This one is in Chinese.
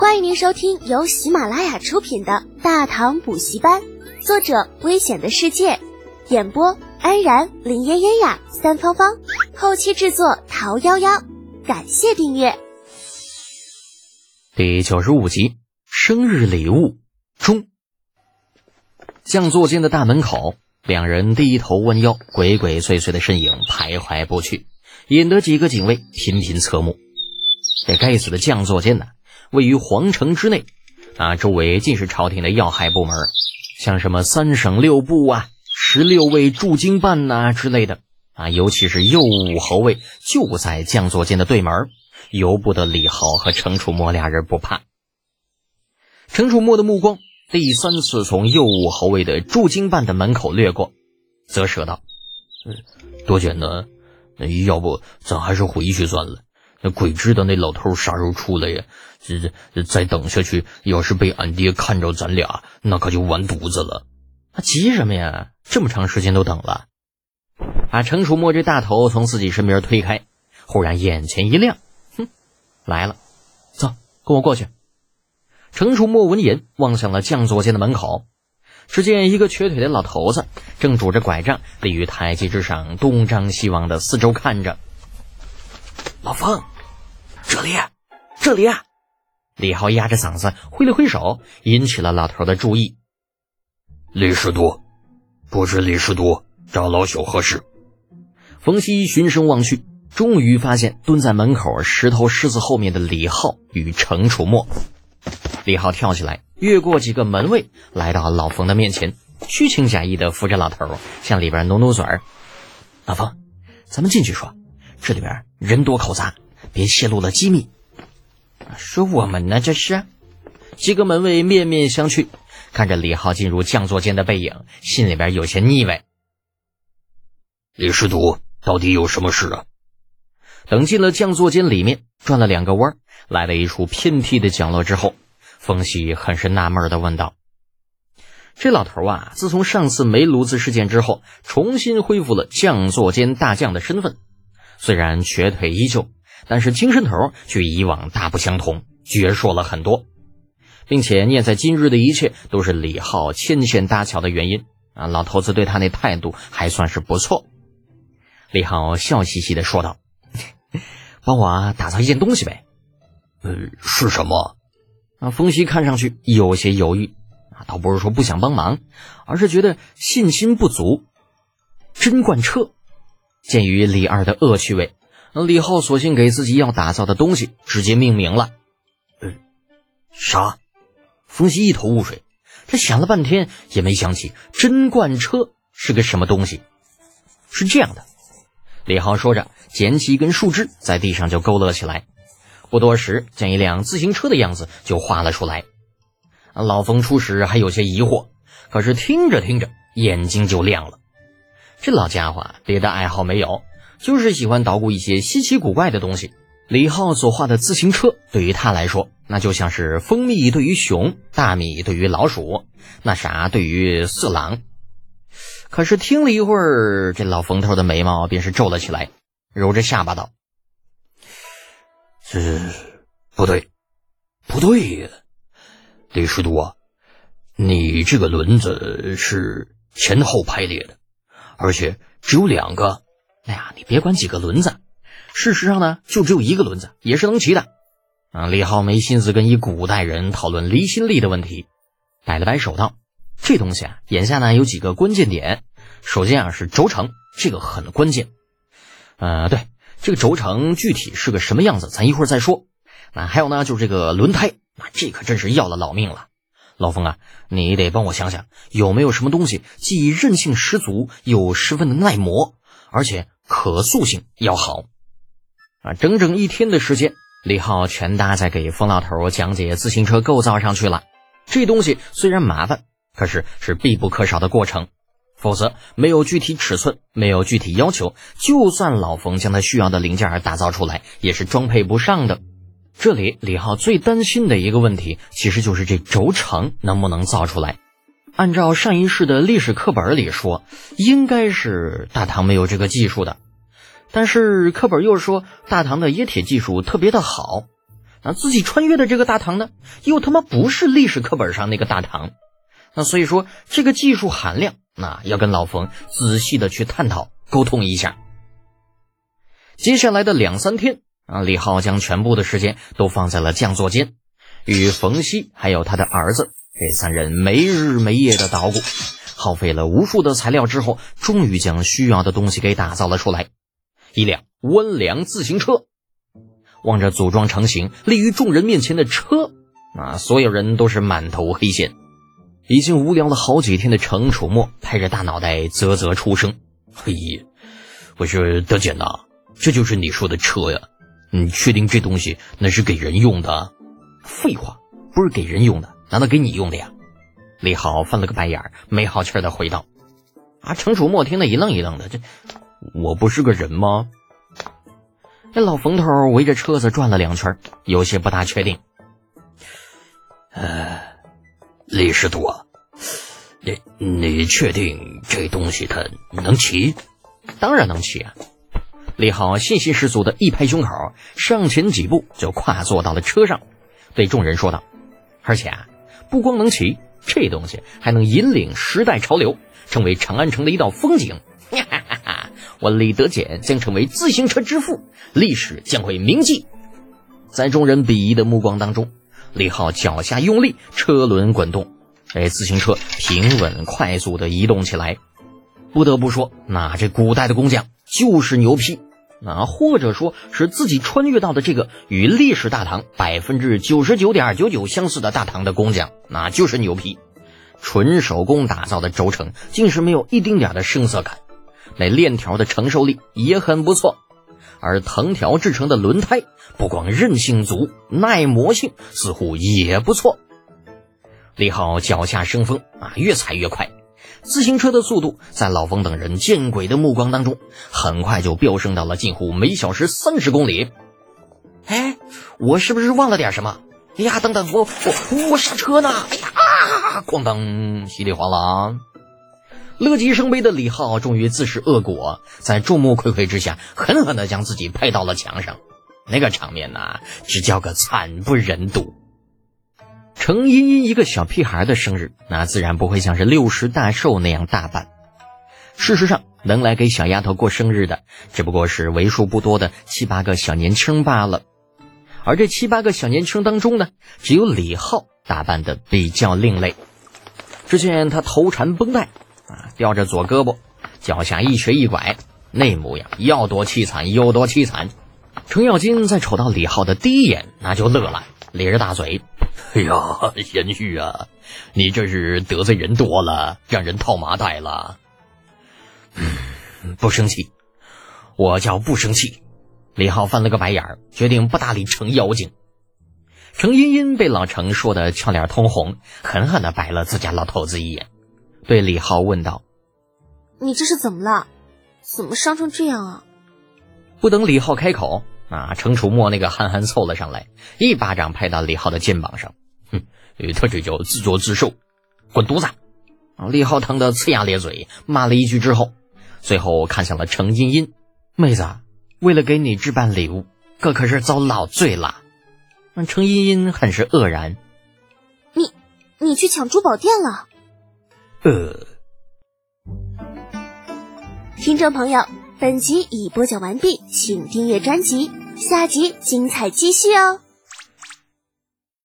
欢迎您收听由喜马拉雅出品的《大唐补习班》，作者：危险的世界，演播：安然、林嫣嫣呀、三芳芳，后期制作：桃夭夭。感谢订阅。第九十五集，生日礼物中，将座间的大门口，两人低头弯腰，鬼鬼祟祟的身影徘徊不去，引得几个警卫频频侧目。这该死的将座间呢，位于皇城之内，啊，周围尽是朝廷的要害部门，像什么三省六部啊、十六位驻京办呐之类的，啊，尤其是右武侯卫就在将座间的对门，由不得李浩和程楚墨俩人不怕。程楚墨的目光第三次从右武侯卫的驻京办的门口掠过，则说道：“嗯多简呢，要不咱还是回去算了。”那鬼知道那老头啥时候出来呀？这这再等下去，要是被俺爹看着咱俩，那可就完犊子了。他急什么呀？这么长时间都等了。把程楚墨这大头从自己身边推开，忽然眼前一亮，哼，来了，走，跟我过去。程楚墨闻言望向了将座间的门口，只见一个瘸腿的老头子正拄着拐杖立于台阶之上，东张西望的四周看着。老方。这里，这里！李浩压着嗓子挥了挥手，引起了老头的注意。李师徒，不知李师徒找老朽何事？冯熙循声望去，终于发现蹲在门口石头狮子后面的李浩与程楚墨。李浩跳起来，越过几个门卫，来到老冯的面前，虚情假意的扶着老头，向里边努努嘴儿：“老冯，咱们进去说，这里边人多口杂。”别泄露了机密。说我们呢？这是几个门卫面面相觑，看着李浩进入将座间的背影，心里边有些腻歪。李师徒到底有什么事啊？等进了将座间里面，转了两个弯，来了一处偏僻的角落之后，风喜很是纳闷的问道：“这老头啊，自从上次煤炉子事件之后，重新恢复了将座间大将的身份，虽然瘸腿依旧。”但是精神头却以往大不相同，矍铄了很多，并且念在今日的一切都是李浩牵线搭桥的原因啊！老头子对他那态度还算是不错。李浩笑嘻嘻的说道：“帮我打造一件东西呗。”“呃，是什么？”啊，冯熙看上去有些犹豫啊，倒不是说不想帮忙，而是觉得信心不足。贞观彻，鉴于李二的恶趣味。那李浩索性给自己要打造的东西直接命名了。嗯，啥？冯西一头雾水，他想了半天也没想起贞观车是个什么东西。是这样的，李浩说着，捡起一根树枝，在地上就勾勒起来。不多时，将一辆自行车的样子就画了出来。老冯初时还有些疑惑，可是听着听着，眼睛就亮了。这老家伙别的爱好没有。就是喜欢捣鼓一些稀奇古怪的东西。李浩所画的自行车，对于他来说，那就像是蜂蜜对于熊，大米对于老鼠，那啥对于色狼。可是听了一会儿，这老冯头的眉毛便是皱了起来，揉着下巴道：“这不对，不对呀，李师徒啊，你这个轮子是前后排列的，而且只有两个。”哎呀，你别管几个轮子，事实上呢，就只有一个轮子，也是能骑的。啊，李浩没心思跟一古代人讨论离心力的问题，摆了摆手道：“这东西啊，眼下呢有几个关键点。首先啊是轴承，这个很关键。呃，对，这个轴承具体是个什么样子，咱一会儿再说。那还有呢，就是这个轮胎，那这可真是要了老命了。老冯啊，你得帮我想想，有没有什么东西既韧性十足，又十分的耐磨。”而且可塑性要好，啊，整整一天的时间，李浩全搭在给疯老头讲解自行车构造上去了。这东西虽然麻烦，可是是必不可少的过程。否则，没有具体尺寸，没有具体要求，就算老冯将他需要的零件打造出来，也是装配不上的。这里，李浩最担心的一个问题，其实就是这轴承能不能造出来。按照上一世的历史课本里说，应该是大唐没有这个技术的，但是课本又说大唐的冶铁技术特别的好，啊，自己穿越的这个大唐呢，又他妈不是历史课本上那个大唐，那所以说这个技术含量，那要跟老冯仔细的去探讨沟通一下。接下来的两三天啊，李浩将全部的时间都放在了匠作间，与冯熙还有他的儿子这三人没日没夜的捣鼓，耗费了无数的材料之后，终于将需要的东西给打造了出来，一辆温良自行车。望着组装成型、立于众人面前的车，啊，所有人都是满头黑线。已经无聊了好几天的程楚墨拍着大脑袋啧啧出声：“嘿，我说德简呐，这就是你说的车呀？你确定这东西那是给人用的？废话，不是给人用的，难道给你用的呀？”李浩翻了个白眼，没好气的回道：“啊！”程楚墨听得一愣一愣的，这我不是个人吗？那老冯头围着车子转了两圈，有些不大确定。呃，李师徒，你你确定这东西它能骑？当然能骑啊！李浩信心十足的一拍胸口，上前几步就跨坐到了车上，对众人说道：“而且啊，不光能骑，这东西还能引领时代潮流，成为长安城的一道风景。”哈哈哈。我李德俭将成为自行车之父，历史将会铭记。在众人鄙夷的目光当中，李浩脚下用力，车轮滚动，哎，自行车平稳快速的移动起来。不得不说，那这古代的工匠就是牛批，啊，或者说是自己穿越到的这个与历史大唐百分之九十九点九九相似的大唐的工匠，那就是牛皮。纯手工打造的轴承，竟是没有一丁点的生涩感。那链条的承受力也很不错，而藤条制成的轮胎不光韧性足，耐磨性似乎也不错。李浩脚下生风啊，越踩越快，自行车的速度在老冯等人见鬼的目光当中，很快就飙升到了近乎每小时三十公里。哎，我是不是忘了点什么？哎呀，等等，我我我刹车呢！哎呀啊！咣当，稀里哗啦。乐极生悲的李浩终于自食恶果，在众目睽睽之下，狠狠地将自己拍到了墙上。那个场面呐，只叫个惨不忍睹。程茵茵一个小屁孩的生日，那自然不会像是六十大寿那样大办。事实上，能来给小丫头过生日的，只不过是为数不多的七八个小年轻罢了。而这七八个小年轻当中呢，只有李浩打扮的比较另类。只见他头缠绷带。啊，吊着左胳膊，脚下一瘸一拐，那模样要多凄惨有多凄惨。程咬金在瞅到李浩的第一眼，那就乐了，咧着大嘴：“哎呀，贤婿啊，你这是得罪人多了，让人套麻袋了。”嗯，不生气，我叫不生气。李浩翻了个白眼儿，决定不搭理程妖精。程茵茵被老程说的俏脸通红，狠狠的白了自家老头子一眼。对李浩问道：“你这是怎么了？怎么伤成这样啊？”不等李浩开口，啊，程楚墨那个憨憨凑了上来，一巴掌拍到李浩的肩膀上：“哼，他这叫自作自受，滚犊子！”李浩疼得呲牙咧嘴，骂了一句之后，最后看向了程茵茵：“妹子，为了给你置办礼物，哥可是遭老罪了。”程茵茵很是愕然：“你，你去抢珠宝店了？”呃，听众朋友，本集已播讲完毕，请订阅专辑，下集精彩继续哦。